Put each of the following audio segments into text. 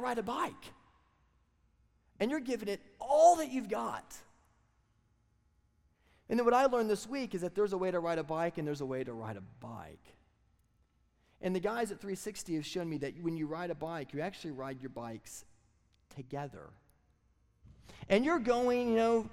ride a bike. And you're giving it all that you've got. And then what I learned this week is that there's a way to ride a bike and there's a way to ride a bike. And the guys at 360 have shown me that when you ride a bike, you actually ride your bikes together. And you're going, you know,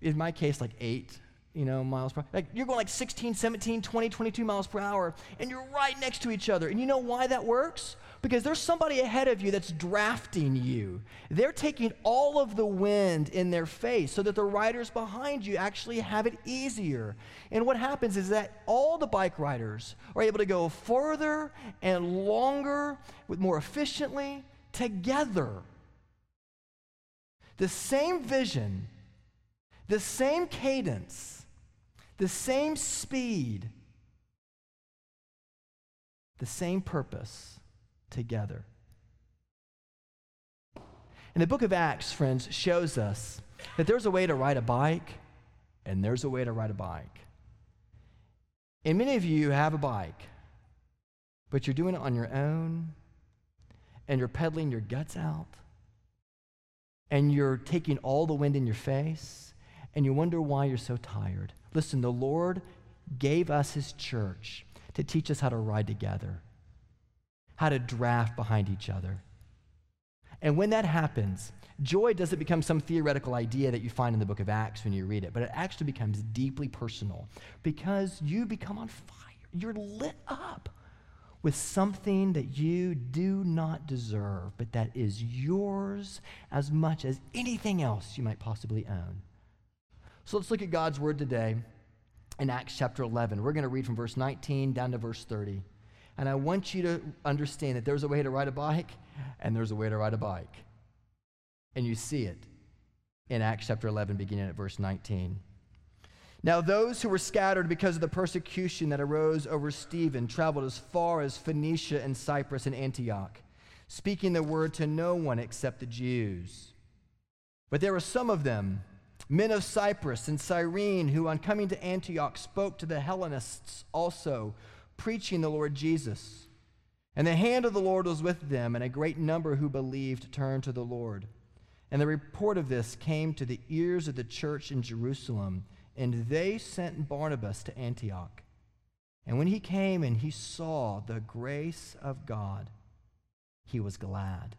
in my case, like eight, you know, miles per like you're going like 16, 17, 20, 22 miles per hour, and you're right next to each other. And you know why that works? Because there's somebody ahead of you that's drafting you. They're taking all of the wind in their face so that the riders behind you actually have it easier. And what happens is that all the bike riders are able to go further and longer, with more efficiently together. The same vision, the same cadence, the same speed, the same purpose together. And the book of Acts, friends, shows us that there's a way to ride a bike and there's a way to ride a bike. And many of you have a bike, but you're doing it on your own and you're pedaling your guts out and you're taking all the wind in your face and you wonder why you're so tired. Listen, the Lord gave us his church to teach us how to ride together how to draft behind each other. And when that happens, joy doesn't become some theoretical idea that you find in the book of Acts when you read it, but it actually becomes deeply personal because you become on fire. You're lit up with something that you do not deserve, but that is yours as much as anything else you might possibly own. So let's look at God's word today in Acts chapter 11. We're going to read from verse 19 down to verse 30. And I want you to understand that there's a way to ride a bike and there's a way to ride a bike. And you see it in Acts chapter 11, beginning at verse 19. Now, those who were scattered because of the persecution that arose over Stephen traveled as far as Phoenicia and Cyprus and Antioch, speaking the word to no one except the Jews. But there were some of them, men of Cyprus and Cyrene, who on coming to Antioch spoke to the Hellenists also preaching the Lord Jesus. And the hand of the Lord was with them, and a great number who believed turned to the Lord. And the report of this came to the ears of the church in Jerusalem, and they sent Barnabas to Antioch. And when he came and he saw the grace of God, he was glad.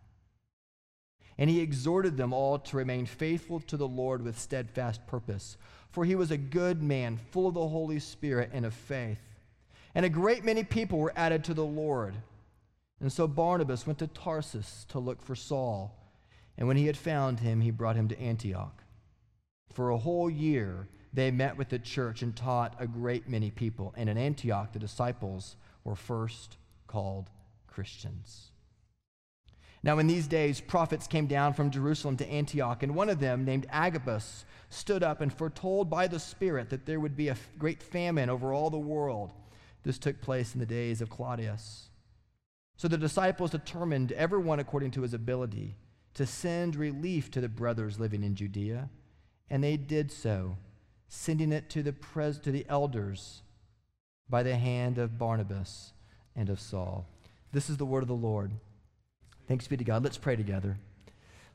And he exhorted them all to remain faithful to the Lord with steadfast purpose. For he was a good man, full of the Holy Spirit and of faith and a great many people were added to the Lord. And so Barnabas went to Tarsus to look for Saul. And when he had found him, he brought him to Antioch. For a whole year, they met with the church and taught a great many people. And in Antioch, the disciples were first called Christians. Now, in these days, prophets came down from Jerusalem to Antioch, and one of them, named Agabus, stood up and foretold by the Spirit that there would be a great famine over all the world this took place in the days of Claudius. So the disciples determined, everyone according to his ability, to send relief to the brothers living in Judea. And they did so, sending it to the, pres- to the elders by the hand of Barnabas and of Saul. This is the word of the Lord. Thanks be to God. Let's pray together.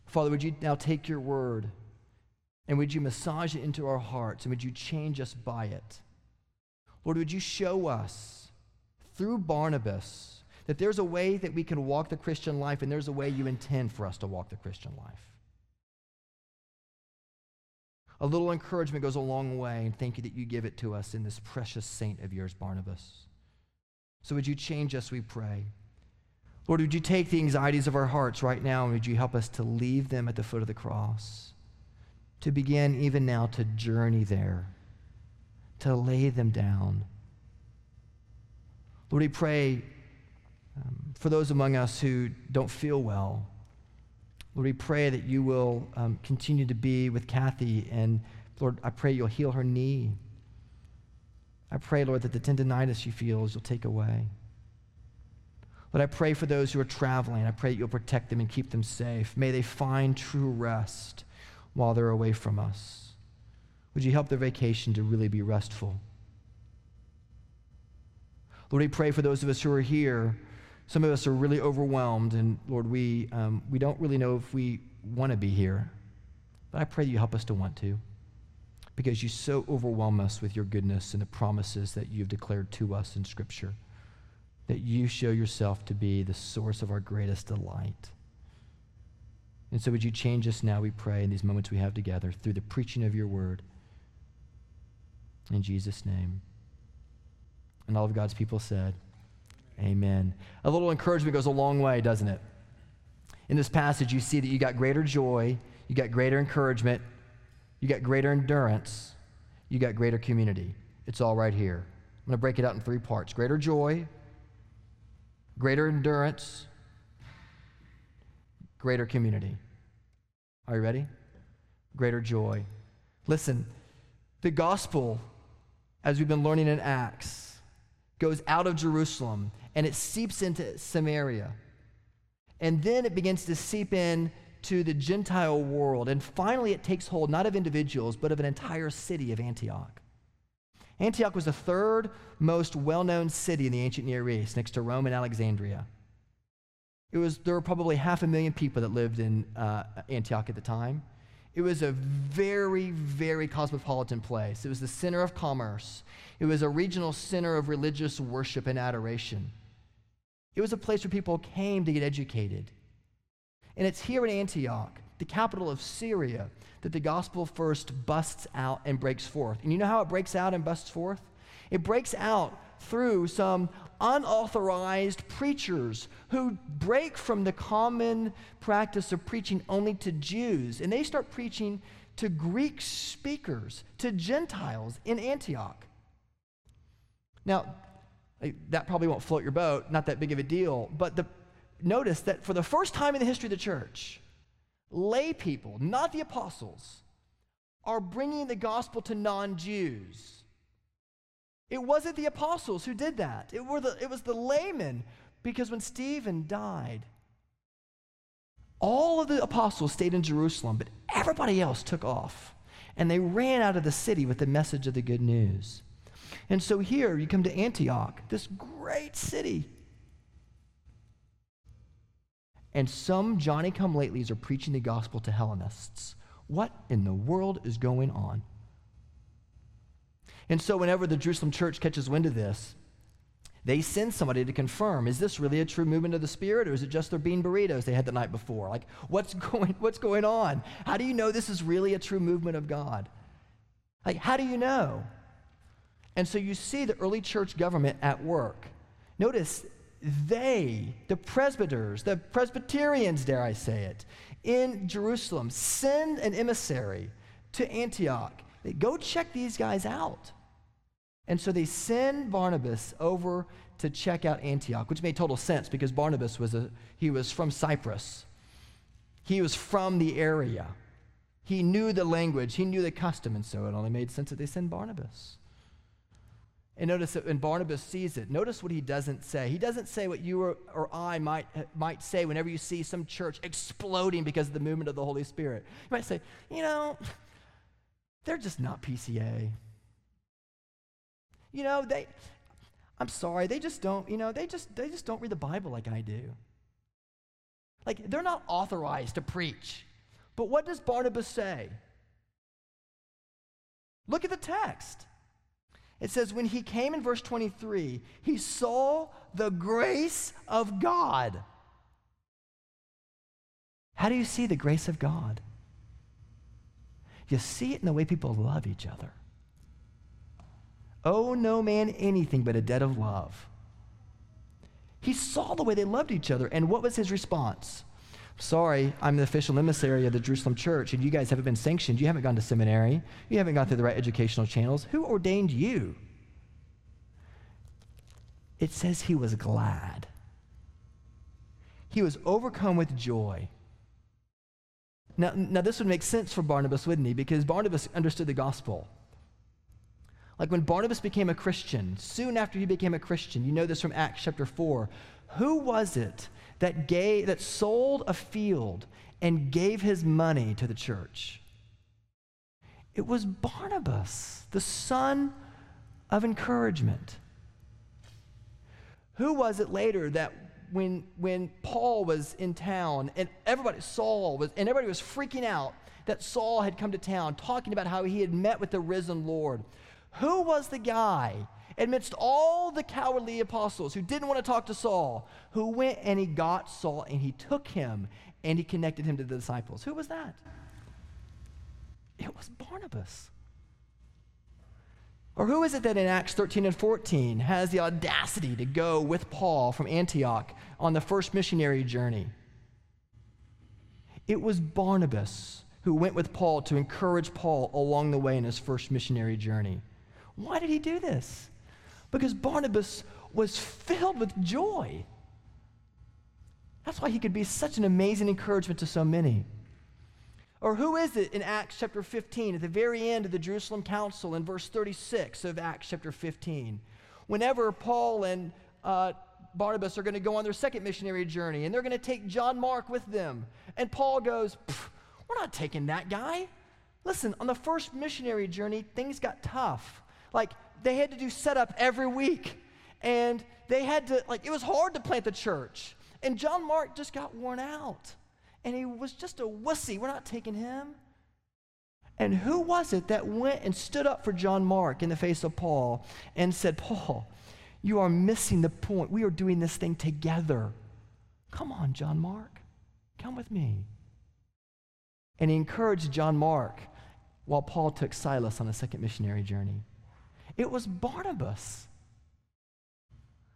Father, would you now take your word and would you massage it into our hearts and would you change us by it? Lord, would you show us through Barnabas that there's a way that we can walk the Christian life and there's a way you intend for us to walk the Christian life. A little encouragement goes a long way, and thank you that you give it to us in this precious saint of yours, Barnabas. So would you change us, we pray. Lord, would you take the anxieties of our hearts right now and would you help us to leave them at the foot of the cross? To begin even now to journey there to lay them down. Lord, we pray um, for those among us who don't feel well. Lord, we pray that you will um, continue to be with Kathy, and Lord, I pray you'll heal her knee. I pray, Lord, that the tendonitis she feels you'll take away. Lord, I pray for those who are traveling. I pray that you'll protect them and keep them safe. May they find true rest while they're away from us. Would you help their vacation to really be restful? Lord, we pray for those of us who are here Some of us are really overwhelmed, and Lord, we, um, we don't really know if we want to be here. But I pray you help us to want to because you so overwhelm us with your goodness and the promises that you've declared to us in Scripture, that you show yourself to be the source of our greatest delight. And so, would you change us now, we pray, in these moments we have together through the preaching of your word? In Jesus' name. And all of God's people said, Amen. A little encouragement goes a long way, doesn't it? In this passage, you see that you got greater joy, you got greater encouragement, you got greater endurance, you got greater community. It's all right here. I'm going to break it out in three parts greater joy, greater endurance, greater community. Are you ready? Greater joy. Listen, the gospel, as we've been learning in Acts, goes out of Jerusalem and it seeps into Samaria. And then it begins to seep in to the Gentile world. And finally, it takes hold not of individuals, but of an entire city of Antioch. Antioch was the third most well known city in the ancient Near East, next to Rome and Alexandria. It was, there were probably half a million people that lived in uh, Antioch at the time. It was a very, very cosmopolitan place. It was the center of commerce, it was a regional center of religious worship and adoration. It was a place where people came to get educated. And it's here in Antioch, the capital of Syria, that the gospel first busts out and breaks forth. And you know how it breaks out and busts forth? It breaks out through some unauthorized preachers who break from the common practice of preaching only to Jews. And they start preaching to Greek speakers, to Gentiles in Antioch. Now, eh, that probably won't float your boat, not that big of a deal, but the notice that for the first time in the history of the church, lay people, not the apostles, are bringing the gospel to non Jews. It wasn't the apostles who did that, it, were the, it was the laymen, because when Stephen died, all of the apostles stayed in Jerusalem, but everybody else took off. And they ran out of the city with the message of the good news. And so here you come to Antioch, this great city and some Johnny come latelys are preaching the gospel to Hellenists. What in the world is going on? And so, whenever the Jerusalem church catches wind of this, they send somebody to confirm is this really a true movement of the Spirit, or is it just their bean burritos they had the night before? Like, what's going, what's going on? How do you know this is really a true movement of God? Like, how do you know? And so you see the early church government at work. Notice they, the presbyters, the Presbyterians, dare I say it, in Jerusalem, send an emissary to Antioch. They go check these guys out. And so they send Barnabas over to check out Antioch, which made total sense because Barnabas was a he was from Cyprus. He was from the area. He knew the language, he knew the custom, and so it only made sense that they send Barnabas. And notice that when Barnabas sees it, notice what he doesn't say. He doesn't say what you or, or I might, might say whenever you see some church exploding because of the movement of the Holy Spirit. You might say, you know, they're just not PCA. You know, they, I'm sorry, they just don't, you know, they just, they just don't read the Bible like I do. Like, they're not authorized to preach. But what does Barnabas say? Look at the text. It says, when he came in verse 23, he saw the grace of God. How do you see the grace of God? You see it in the way people love each other. Oh, no man anything but a debt of love. He saw the way they loved each other, and what was his response? Sorry, I'm the official emissary of the Jerusalem church, and you guys haven't been sanctioned. You haven't gone to seminary. You haven't gone through the right educational channels. Who ordained you? It says he was glad. He was overcome with joy. Now, now, this would make sense for Barnabas, wouldn't he? Because Barnabas understood the gospel. Like when Barnabas became a Christian, soon after he became a Christian, you know this from Acts chapter 4. Who was it that gave that sold a field and gave his money to the church. It was Barnabas, the son of encouragement. Who was it later that when, when Paul was in town and everybody, Saul was, and everybody was freaking out that Saul had come to town talking about how he had met with the risen Lord. Who was the guy amidst all the cowardly apostles who didn't want to talk to Saul, who went and he got Saul and he took him and he connected him to the disciples? Who was that? It was Barnabas. Or who is it that in Acts 13 and 14 has the audacity to go with Paul from Antioch on the first missionary journey? It was Barnabas who went with Paul to encourage Paul along the way in his first missionary journey. Why did he do this? Because Barnabas was filled with joy. That's why he could be such an amazing encouragement to so many. Or who is it in Acts chapter 15, at the very end of the Jerusalem Council, in verse 36 of Acts chapter 15? Whenever Paul and uh, Barnabas are going to go on their second missionary journey, and they're going to take John Mark with them. And Paul goes, We're not taking that guy. Listen, on the first missionary journey, things got tough. Like, they had to do setup every week. And they had to, like, it was hard to plant the church. And John Mark just got worn out and he was just a wussy. We're not taking him. And who was it that went and stood up for John Mark in the face of Paul and said, Paul, you are missing the point. We are doing this thing together. Come on, John Mark. Come with me. And he encouraged John Mark while Paul took Silas on a second missionary journey. It was Barnabas.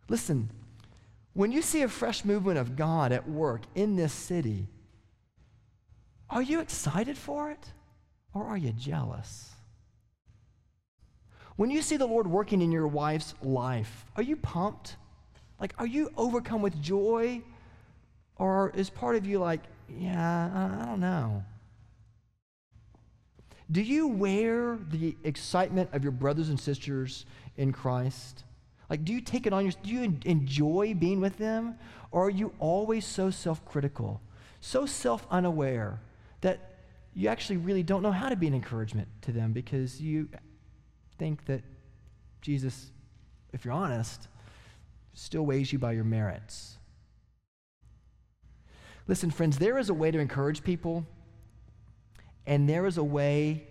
Listen, when you see a fresh movement of God at work in this city, are you excited for it or are you jealous? When you see the Lord working in your wife's life, are you pumped? Like, are you overcome with joy? Or is part of you like, yeah, I don't know? Do you wear the excitement of your brothers and sisters in Christ? Like, do you take it on your, do you enjoy being with them? Or are you always so self critical, so self unaware? that you actually really don't know how to be an encouragement to them because you think that Jesus, if you're honest, still weighs you by your merits. Listen, friends, there is a way to encourage people, and there is a way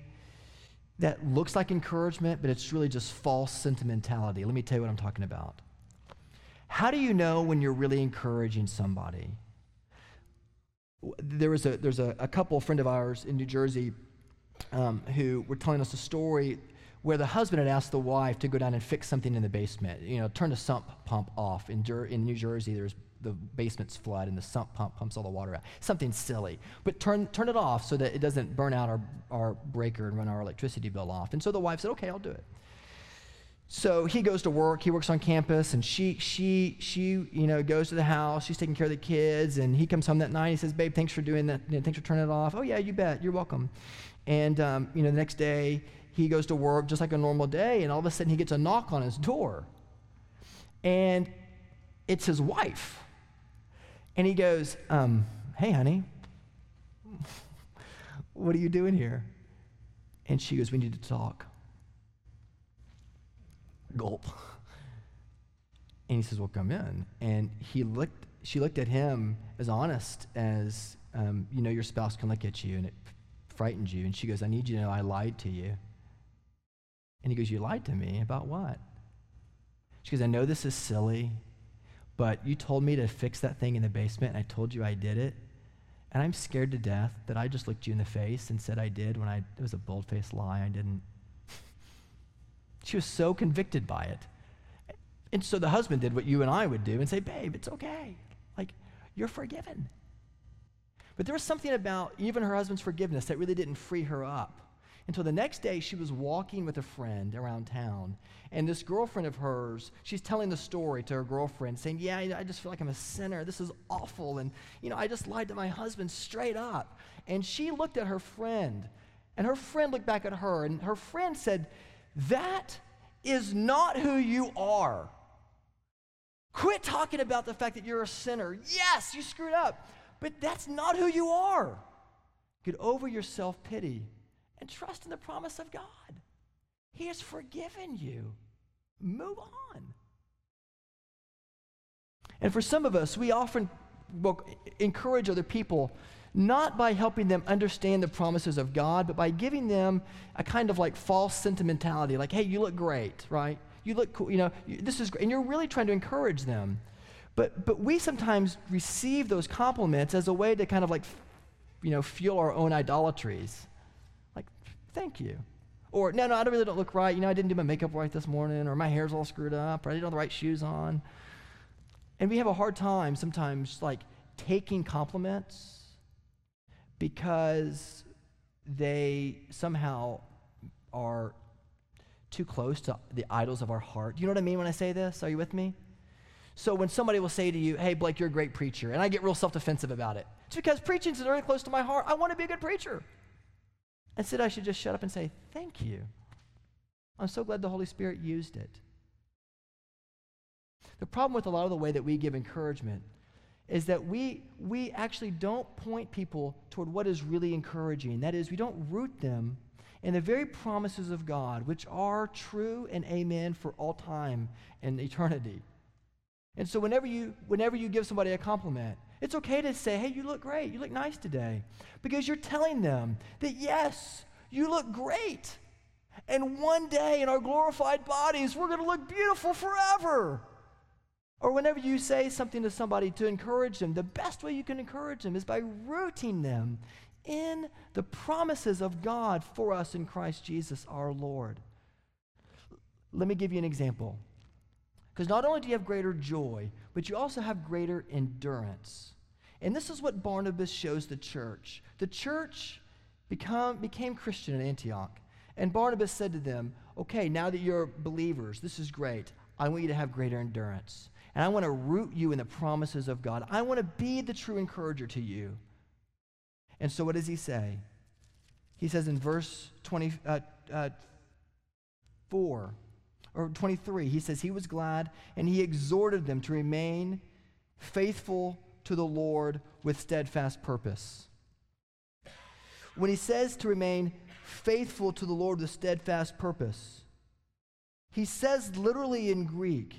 that looks like encouragement, but it's really just false sentimentality. Let me tell you what I'm talking about. How do you know when you're really encouraging somebody? there was a there's a, a couple a friend of ours in New Jersey um, who were telling us a story where the husband had asked the wife to go down and fix something in the basement. You know, turn the sump pump off. In, in New Jersey, there's the basement's flood and the sump pump pumps all the water out. Something silly, but turn turn it off so that it doesn't burn out our our breaker and run our electricity bill off. And so the wife said, "Okay, I'll do it." so he goes to work. He works on campus and she she she you know goes to the house. She's taking care of the kids and he comes home that night. He says babe thanks for doing that. Thanks for turning it off. Oh yeah you bet. You're welcome. And um, you know the next day he goes to work just like a normal day and all of a sudden he gets a knock on his door. And it's his wife and he goes um, hey honey what are you doing here and she goes we need to talk Gulp. And he says, Well, come in. And he looked, she looked at him as honest as, um, you know, your spouse can look at you and it frightens you. And she goes, I need you to know I lied to you. And he goes, You lied to me? About what? She goes, I know this is silly, but you told me to fix that thing in the basement, and I told you I did it. And I'm scared to death that I just looked you in the face and said I did when I, it was a bold faced lie. I didn't. She was so convicted by it. And so the husband did what you and I would do and say, Babe, it's okay. Like, you're forgiven. But there was something about even her husband's forgiveness that really didn't free her up. Until the next day, she was walking with a friend around town. And this girlfriend of hers, she's telling the story to her girlfriend, saying, Yeah, I just feel like I'm a sinner. This is awful. And, you know, I just lied to my husband straight up. And she looked at her friend, and her friend looked back at her, and her friend said, that is not who you are. Quit talking about the fact that you're a sinner. Yes, you screwed up, but that's not who you are. Get over your self pity and trust in the promise of God. He has forgiven you. Move on. And for some of us, we often encourage other people not by helping them understand the promises of God, but by giving them a kind of like false sentimentality, like, hey, you look great, right? You look cool, you know, this is great. And you're really trying to encourage them. But, but we sometimes receive those compliments as a way to kind of like, you know, fuel our own idolatries. Thank you. Or, no, no, I really don't look right. You know, I didn't do my makeup right this morning, or my hair's all screwed up, or I didn't have the right shoes on. And we have a hard time sometimes, like, taking compliments because they somehow are too close to the idols of our heart. Do you know what I mean when I say this? Are you with me? So when somebody will say to you, hey, Blake, you're a great preacher, and I get real self defensive about it, it's because preaching is very close to my heart. I want to be a good preacher. Instead, I should just shut up and say, thank you. I'm so glad the Holy Spirit used it. The problem with a lot of the way that we give encouragement is that we, we actually don't point people toward what is really encouraging. That is, we don't root them in the very promises of God, which are true and amen for all time and eternity. And so whenever you, whenever you give somebody a compliment, it's okay to say, hey, you look great, you look nice today, because you're telling them that, yes, you look great. And one day in our glorified bodies, we're going to look beautiful forever. Or whenever you say something to somebody to encourage them, the best way you can encourage them is by rooting them in the promises of God for us in Christ Jesus our Lord. Let me give you an example. Because not only do you have greater joy, but you also have greater endurance. And this is what Barnabas shows the church. The church become, became Christian in Antioch. And Barnabas said to them, Okay, now that you're believers, this is great. I want you to have greater endurance. And I want to root you in the promises of God. I want to be the true encourager to you. And so, what does he say? He says in verse 24 uh, uh, or 23, he says, He was glad and he exhorted them to remain faithful to the Lord with steadfast purpose. When he says to remain faithful to the Lord with steadfast purpose, he says literally in Greek,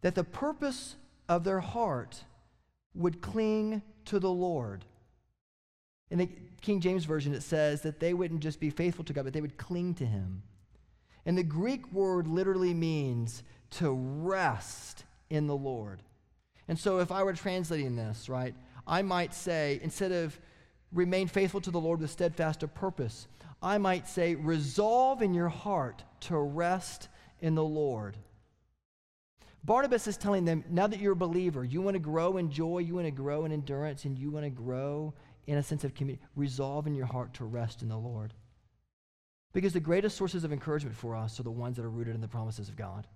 that the purpose of their heart would cling to the Lord. In the King James Version, it says that they wouldn't just be faithful to God, but they would cling to Him. And the Greek word literally means to rest in the Lord. And so if I were translating this, right, I might say, instead of remain faithful to the Lord with steadfast purpose, I might say, resolve in your heart to rest in the Lord. Barnabas is telling them, now that you're a believer, you want to grow in joy, you want to grow in endurance, and you want to grow in a sense of community. Resolve in your heart to rest in the Lord. Because the greatest sources of encouragement for us are the ones that are rooted in the promises of God.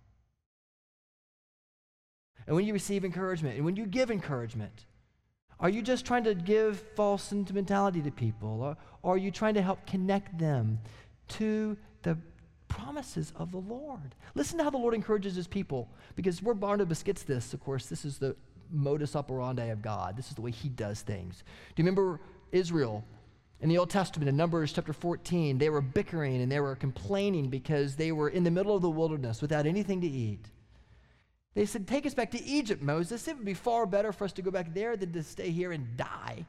And when you receive encouragement, and when you give encouragement, are you just trying to give false sentimentality to people? Or, or are you trying to help connect them to the promises of the Lord. Listen to how the Lord encourages his people, because where Barnabas gets this, of course, this is the modus operandi of God. This is the way he does things. Do you remember Israel in the Old Testament, in Numbers chapter 14? They were bickering and they were complaining because they were in the middle of the wilderness without anything to eat. They said, Take us back to Egypt, Moses. It would be far better for us to go back there than to stay here and die.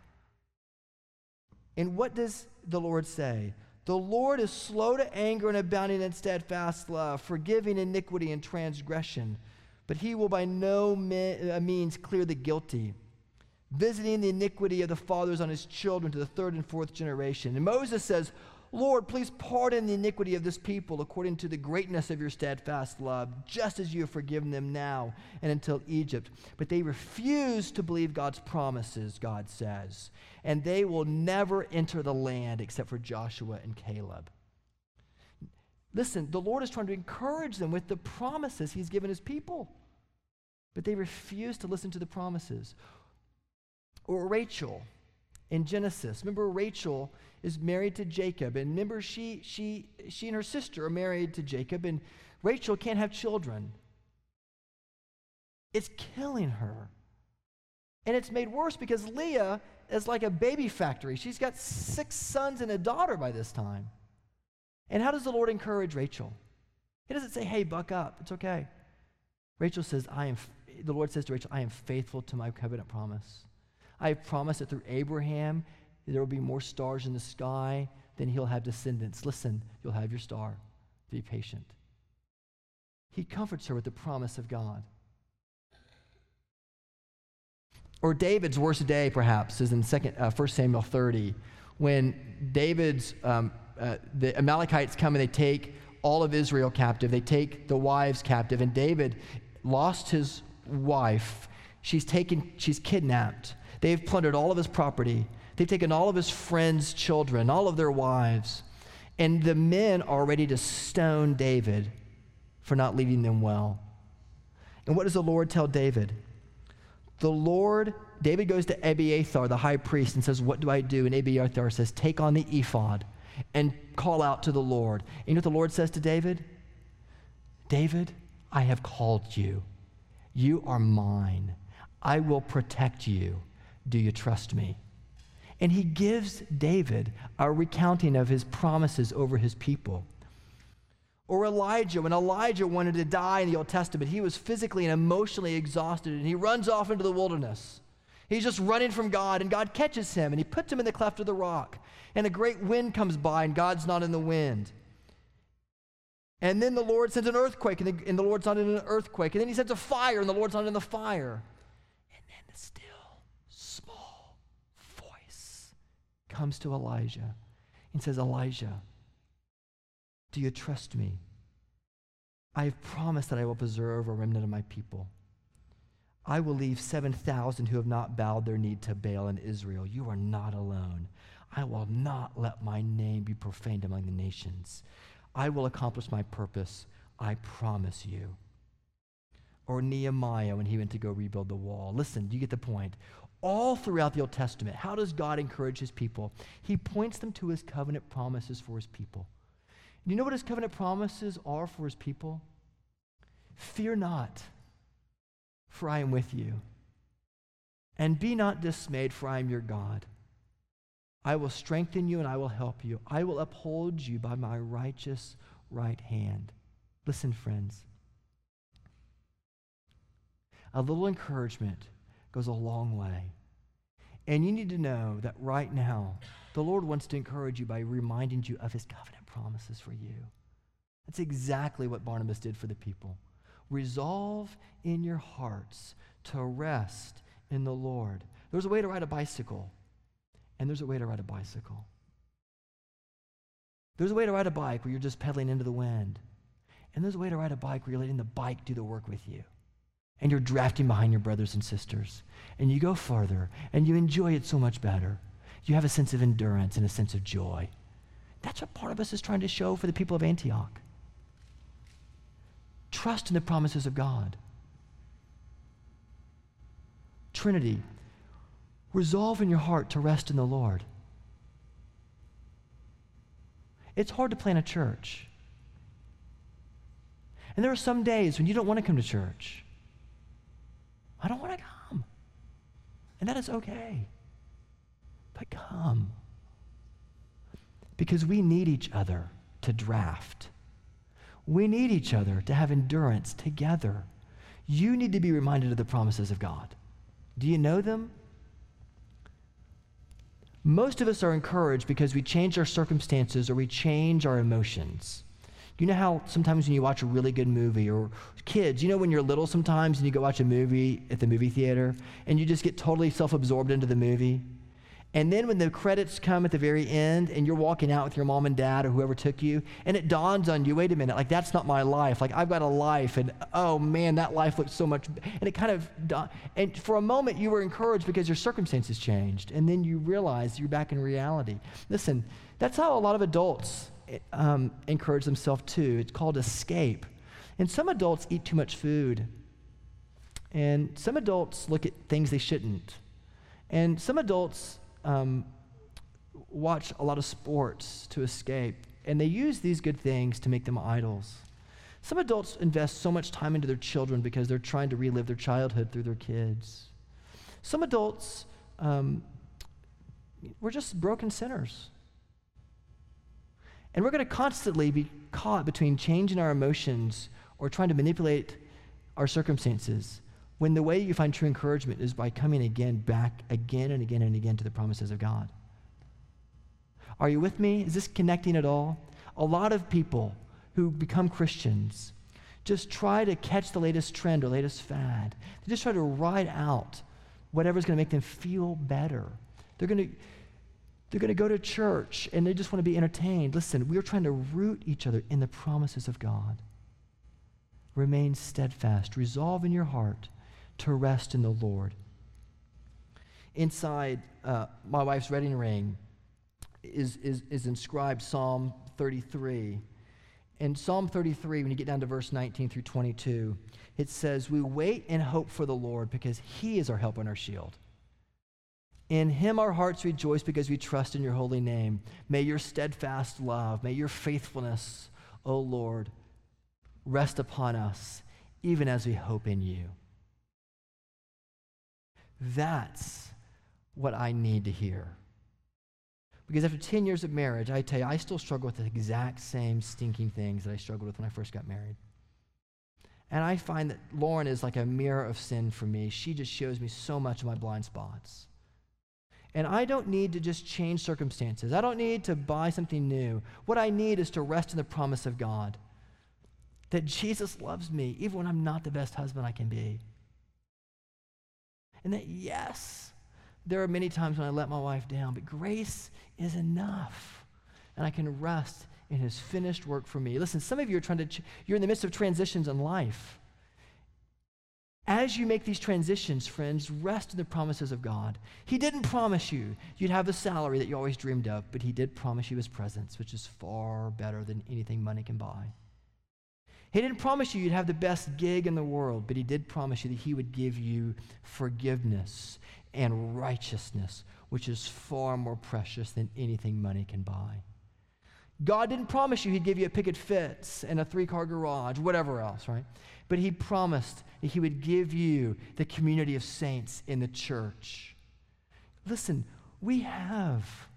And what does the Lord say? The Lord is slow to anger and abounding in steadfast love, forgiving iniquity and transgression, but he will by no uh, means clear the guilty, visiting the iniquity of the fathers on his children to the third and fourth generation. And Moses says, Lord, please pardon the iniquity of this people according to the greatness of your steadfast love, just as you have forgiven them now and until Egypt. But they refuse to believe God's promises, God says, and they will never enter the land except for Joshua and Caleb. Listen, the Lord is trying to encourage them with the promises He's given His people, but they refuse to listen to the promises. Or Rachel in Genesis. Remember, Rachel is married to Jacob. And remember, she, she, she and her sister are married to Jacob, and Rachel can't have children. It's killing her. And it's made worse because Leah is like a baby factory. She's got six sons and a daughter by this time. And how does the Lord encourage Rachel? He doesn't say, hey, buck up. It's okay. Rachel says, I am, the Lord says to Rachel, I am faithful to my covenant promise. I have promised that through Abraham there will be more stars in the sky than he'll have descendants. Listen, you'll have your star. Be patient. He comforts her with the promise of God. Or David's worst day, perhaps, is in second, uh, 1 Samuel 30, when David's, um, uh, the Amalekites come and they take all of Israel captive. They take the wives captive, and David lost his wife. She's taken, she's kidnapped. They've plundered all of his property. They've taken all of his friends' children, all of their wives. And the men are ready to stone David for not leading them well. And what does the Lord tell David? The Lord, David goes to Abiathar, the high priest, and says, What do I do? And Abiathar says, Take on the ephod and call out to the Lord. And you know what the Lord says to David? David, I have called you. You are mine. I will protect you. Do you trust me? And he gives David a recounting of his promises over his people. Or Elijah, when Elijah wanted to die in the Old Testament, he was physically and emotionally exhausted, and he runs off into the wilderness. He's just running from God, and God catches him, and he puts him in the cleft of the rock. And a great wind comes by, and God's not in the wind. And then the Lord sends an earthquake, and the, and the Lord's not in an earthquake. And then he sends a fire, and the Lord's not in the fire. And then the still small voice comes to Elijah and says, Elijah, do you trust me? I have promised that I will preserve a remnant of my people. I will leave 7,000 who have not bowed their knee to Baal in Israel. You are not alone. I will not let my name be profaned among the nations. I will accomplish my purpose. I promise you. Or Nehemiah when he went to go rebuild the wall. Listen, you get the point. All throughout the Old Testament, how does God encourage his people? He points them to his covenant promises for his people. Do you know what his covenant promises are for his people? Fear not, for I am with you. And be not dismayed, for I am your God. I will strengthen you and I will help you. I will uphold you by my righteous right hand. Listen, friends. A little encouragement goes a long way. And you need to know that right now, the Lord wants to encourage you by reminding you of his covenant promises for you. That's exactly what Barnabas did for the people. Resolve in your hearts to rest in the Lord. There's a way to ride a bicycle, and there's a way to ride a bicycle. There's a way to ride a bike where you're just pedaling into the wind. And there's a way to ride a bike where you're letting the bike do the work with you. And you're drafting behind your brothers and sisters. And you go farther, and you enjoy it so much better. You have a sense of endurance and a sense of joy. That's what Barnabas is trying to show for the people of Antioch. Trust in the promises of God. Trinity, resolve in your heart to rest in the Lord. It's hard to plan a church. And there are some days when you don't want to come to church. I don't want to come. And that is okay. But come because we need each other to draft. We need each other to have endurance together. You need to be reminded of the promises of God. Do you know them? Most of us are encouraged because we change our circumstances or we change our emotions. You know how sometimes when you watch a really good movie, or kids, you know when you're little sometimes and you go watch a movie at the movie theater and you just get totally self absorbed into the movie? And then when the credits come at the very end and you're walking out with your mom and dad or whoever took you, and it dawns on you, wait a minute, like that's not my life. Like I've got a life, and oh man, that life looks so much. And it kind of, and for a moment you were encouraged because your circumstances changed. And then you realize you're back in reality. Listen, that's how a lot of adults um, encourage themselves too. It's called escape. And some adults eat too much food. And some adults look at things they shouldn't. And some adults um, watch a lot of sports to escape, and they use these good things to make them idols. Some adults invest so much time into their children because they're trying to relive their childhood through their kids. Some adults, um, we're just broken sinners. And we're going to constantly be caught between changing our emotions or trying to manipulate our circumstances when the way you find true encouragement is by coming again back again and again and again to the promises of God. Are you with me? Is this connecting at all? A lot of people who become Christians just try to catch the latest trend or latest fad. They just try to ride out whatever's going to make them feel better. They're going to they're going to go to church and they just want to be entertained. Listen, we are trying to root each other in the promises of God. Remain steadfast. Resolve in your heart to rest in the Lord. Inside uh, my wife's wedding ring is, is, is inscribed Psalm 33. In Psalm 33, when you get down to verse 19 through 22, it says, We wait and hope for the Lord because he is our help and our shield. In him our hearts rejoice because we trust in your holy name. May your steadfast love, may your faithfulness, O Lord, rest upon us, even as we hope in you. That's what I need to hear. Because after 10 years of marriage, I tell you, I still struggle with the exact same stinking things that I struggled with when I first got married. And I find that Lauren is like a mirror of sin for me. She just shows me so much of my blind spots. And I don't need to just change circumstances. I don't need to buy something new. What I need is to rest in the promise of God that Jesus loves me even when I'm not the best husband I can be. And that, yes, there are many times when I let my wife down, but grace is enough. And I can rest in his finished work for me. Listen, some of you are trying to, ch- you're in the midst of transitions in life. As you make these transitions, friends, rest in the promises of God. He didn't promise you you'd have the salary that you always dreamed of, but He did promise you His presence, which is far better than anything money can buy. He didn't promise you you'd have the best gig in the world, but He did promise you that He would give you forgiveness and righteousness, which is far more precious than anything money can buy. God didn't promise you He'd give you a picket fence and a three car garage, whatever else, right? But He promised that He would give you the community of saints in the church. Listen, we have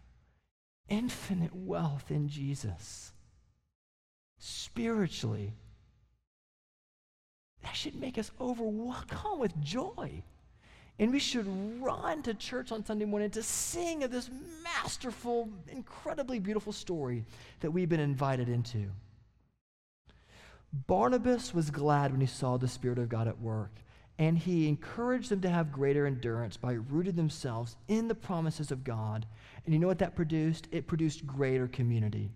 infinite wealth in Jesus. Spiritually, that should make us overcome with joy. And we should run to church on Sunday morning to sing of this masterful, incredibly beautiful story that we've been invited into. Barnabas was glad when he saw the Spirit of God at work, and he encouraged them to have greater endurance by rooting themselves in the promises of God. And you know what that produced? It produced greater community.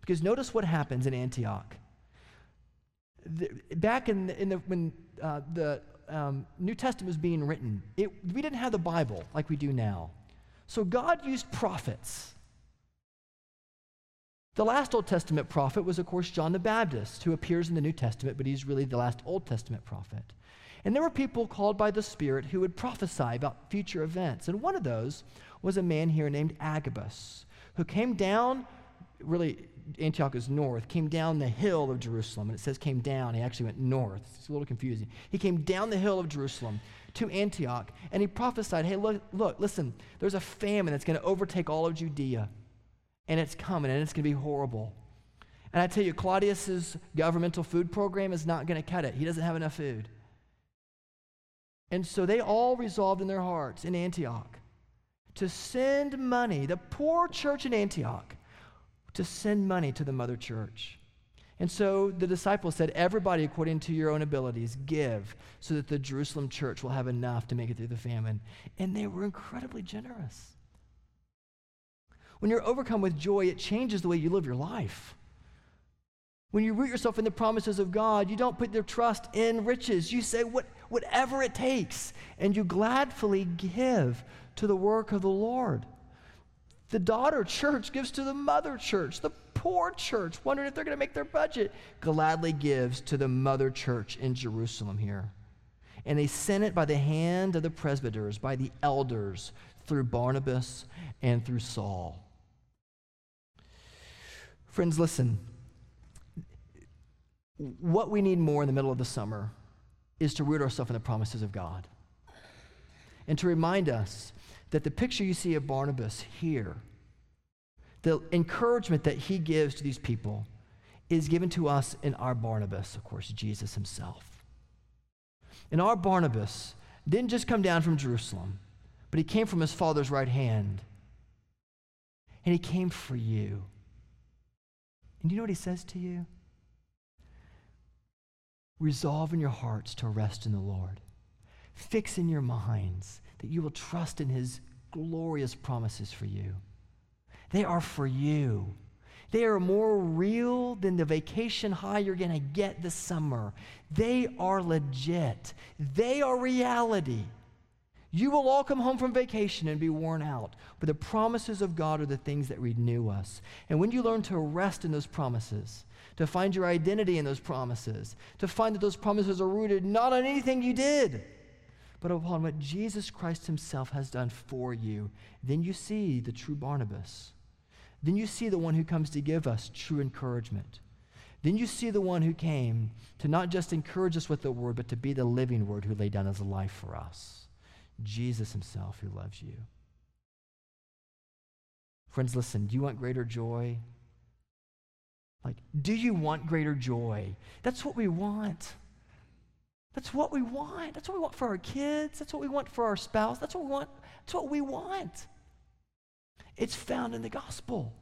Because notice what happens in Antioch. The, back in, the, in the, when uh, the um, New Testament was being written, it, we didn't have the Bible like we do now. So God used prophets. The last Old Testament prophet was, of course, John the Baptist, who appears in the New Testament, but he's really the last Old Testament prophet. And there were people called by the Spirit who would prophesy about future events. And one of those was a man here named Agabus, who came down, really, Antioch is north, came down the hill of Jerusalem. And it says came down. He actually went north. It's a little confusing. He came down the hill of Jerusalem to Antioch, and he prophesied, hey, look, look, listen, there's a famine that's going to overtake all of Judea, and it's coming, and it's going to be horrible. And I tell you, Claudius's governmental food program is not going to cut it. He doesn't have enough food. And so they all resolved in their hearts in Antioch to send money, the poor church in Antioch, to send money to the mother church. And so the disciples said, Everybody, according to your own abilities, give so that the Jerusalem church will have enough to make it through the famine. And they were incredibly generous. When you're overcome with joy, it changes the way you live your life. When you root yourself in the promises of God, you don't put your trust in riches. You say, what, whatever it takes, and you gladly give to the work of the Lord. The daughter church gives to the mother church. The poor church, wondering if they're going to make their budget, gladly gives to the mother church in Jerusalem here. And they sent it by the hand of the presbyters, by the elders, through Barnabas and through Saul. Friends, listen. What we need more in the middle of the summer is to root ourselves in the promises of God and to remind us that the picture you see of Barnabas here, the encouragement that he gives to these people, is given to us in our Barnabas, of course, Jesus himself. And our Barnabas didn't just come down from Jerusalem, but he came from his father's right hand. And he came for you. And do you know what he says to you? Resolve in your hearts to rest in the Lord. Fix in your minds that you will trust in his glorious promises for you. They are for you. They are more real than the vacation high you're going to get this summer. They are legit. They are reality. You will all come home from vacation and be worn out, but the promises of God are the things that renew us. And when you learn to rest in those promises, to find your identity in those promises, to find that those promises are rooted not on anything you did, but upon what Jesus Christ Himself has done for you, then you see the true Barnabas. Then you see the one who comes to give us true encouragement. Then you see the one who came to not just encourage us with the word, but to be the living word who laid down his life for us. Jesus himself who loves you. Friends, listen, do you want greater joy? Like, do you want greater joy? That's what we want. That's what we want. That's what we want for our kids. That's what we want for our spouse. That's what we want. That's what we want. It's found in the gospel.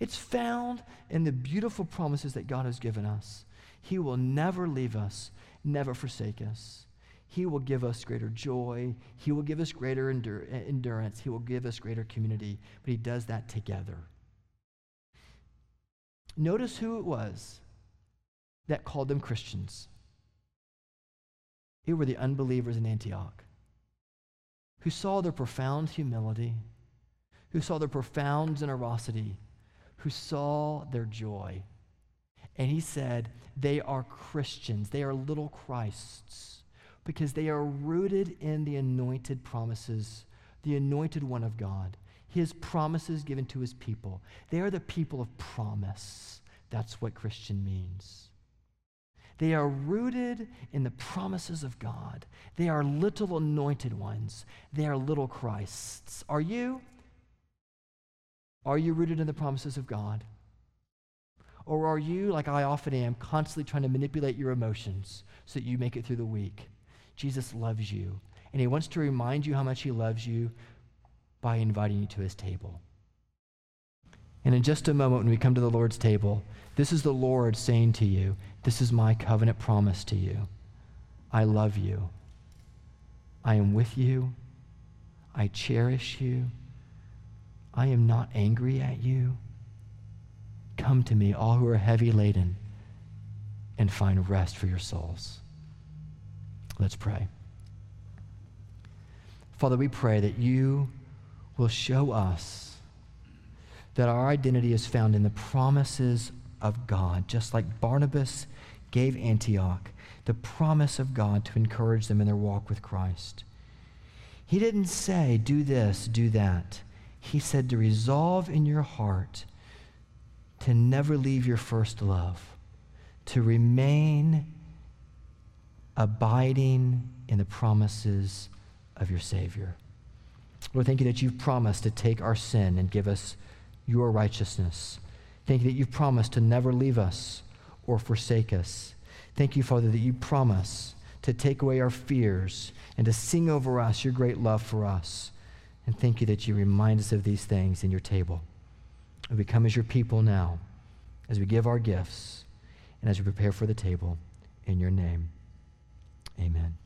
It's found in the beautiful promises that God has given us. He will never leave us, never forsake us. He will give us greater joy. He will give us greater endur- endurance. He will give us greater community. But He does that together. Notice who it was that called them Christians. It were the unbelievers in Antioch who saw their profound humility, who saw their profound generosity, who saw their joy. And he said, They are Christians, they are little Christs, because they are rooted in the anointed promises, the anointed one of God, his promises given to his people. They are the people of promise. That's what Christian means. They are rooted in the promises of God. They are little anointed ones. They are little Christs. Are you? Are you rooted in the promises of God? Or are you, like I often am, constantly trying to manipulate your emotions so that you make it through the week? Jesus loves you, and he wants to remind you how much he loves you by inviting you to his table. And in just a moment, when we come to the Lord's table, this is the Lord saying to you, This is my covenant promise to you. I love you. I am with you. I cherish you. I am not angry at you. Come to me, all who are heavy laden, and find rest for your souls. Let's pray. Father, we pray that you will show us that our identity is found in the promises of God, just like Barnabas gave Antioch the promise of God to encourage them in their walk with Christ. He didn't say, do this, do that. He said to resolve in your heart to never leave your first love, to remain abiding in the promises of your Savior. Lord, thank you that you've promised to take our sin and give us your righteousness. Thank you that you promised to never leave us or forsake us. Thank you, Father, that you promise to take away our fears and to sing over us your great love for us. And thank you that you remind us of these things in your table. And we come as your people now, as we give our gifts, and as we prepare for the table. In your name, amen.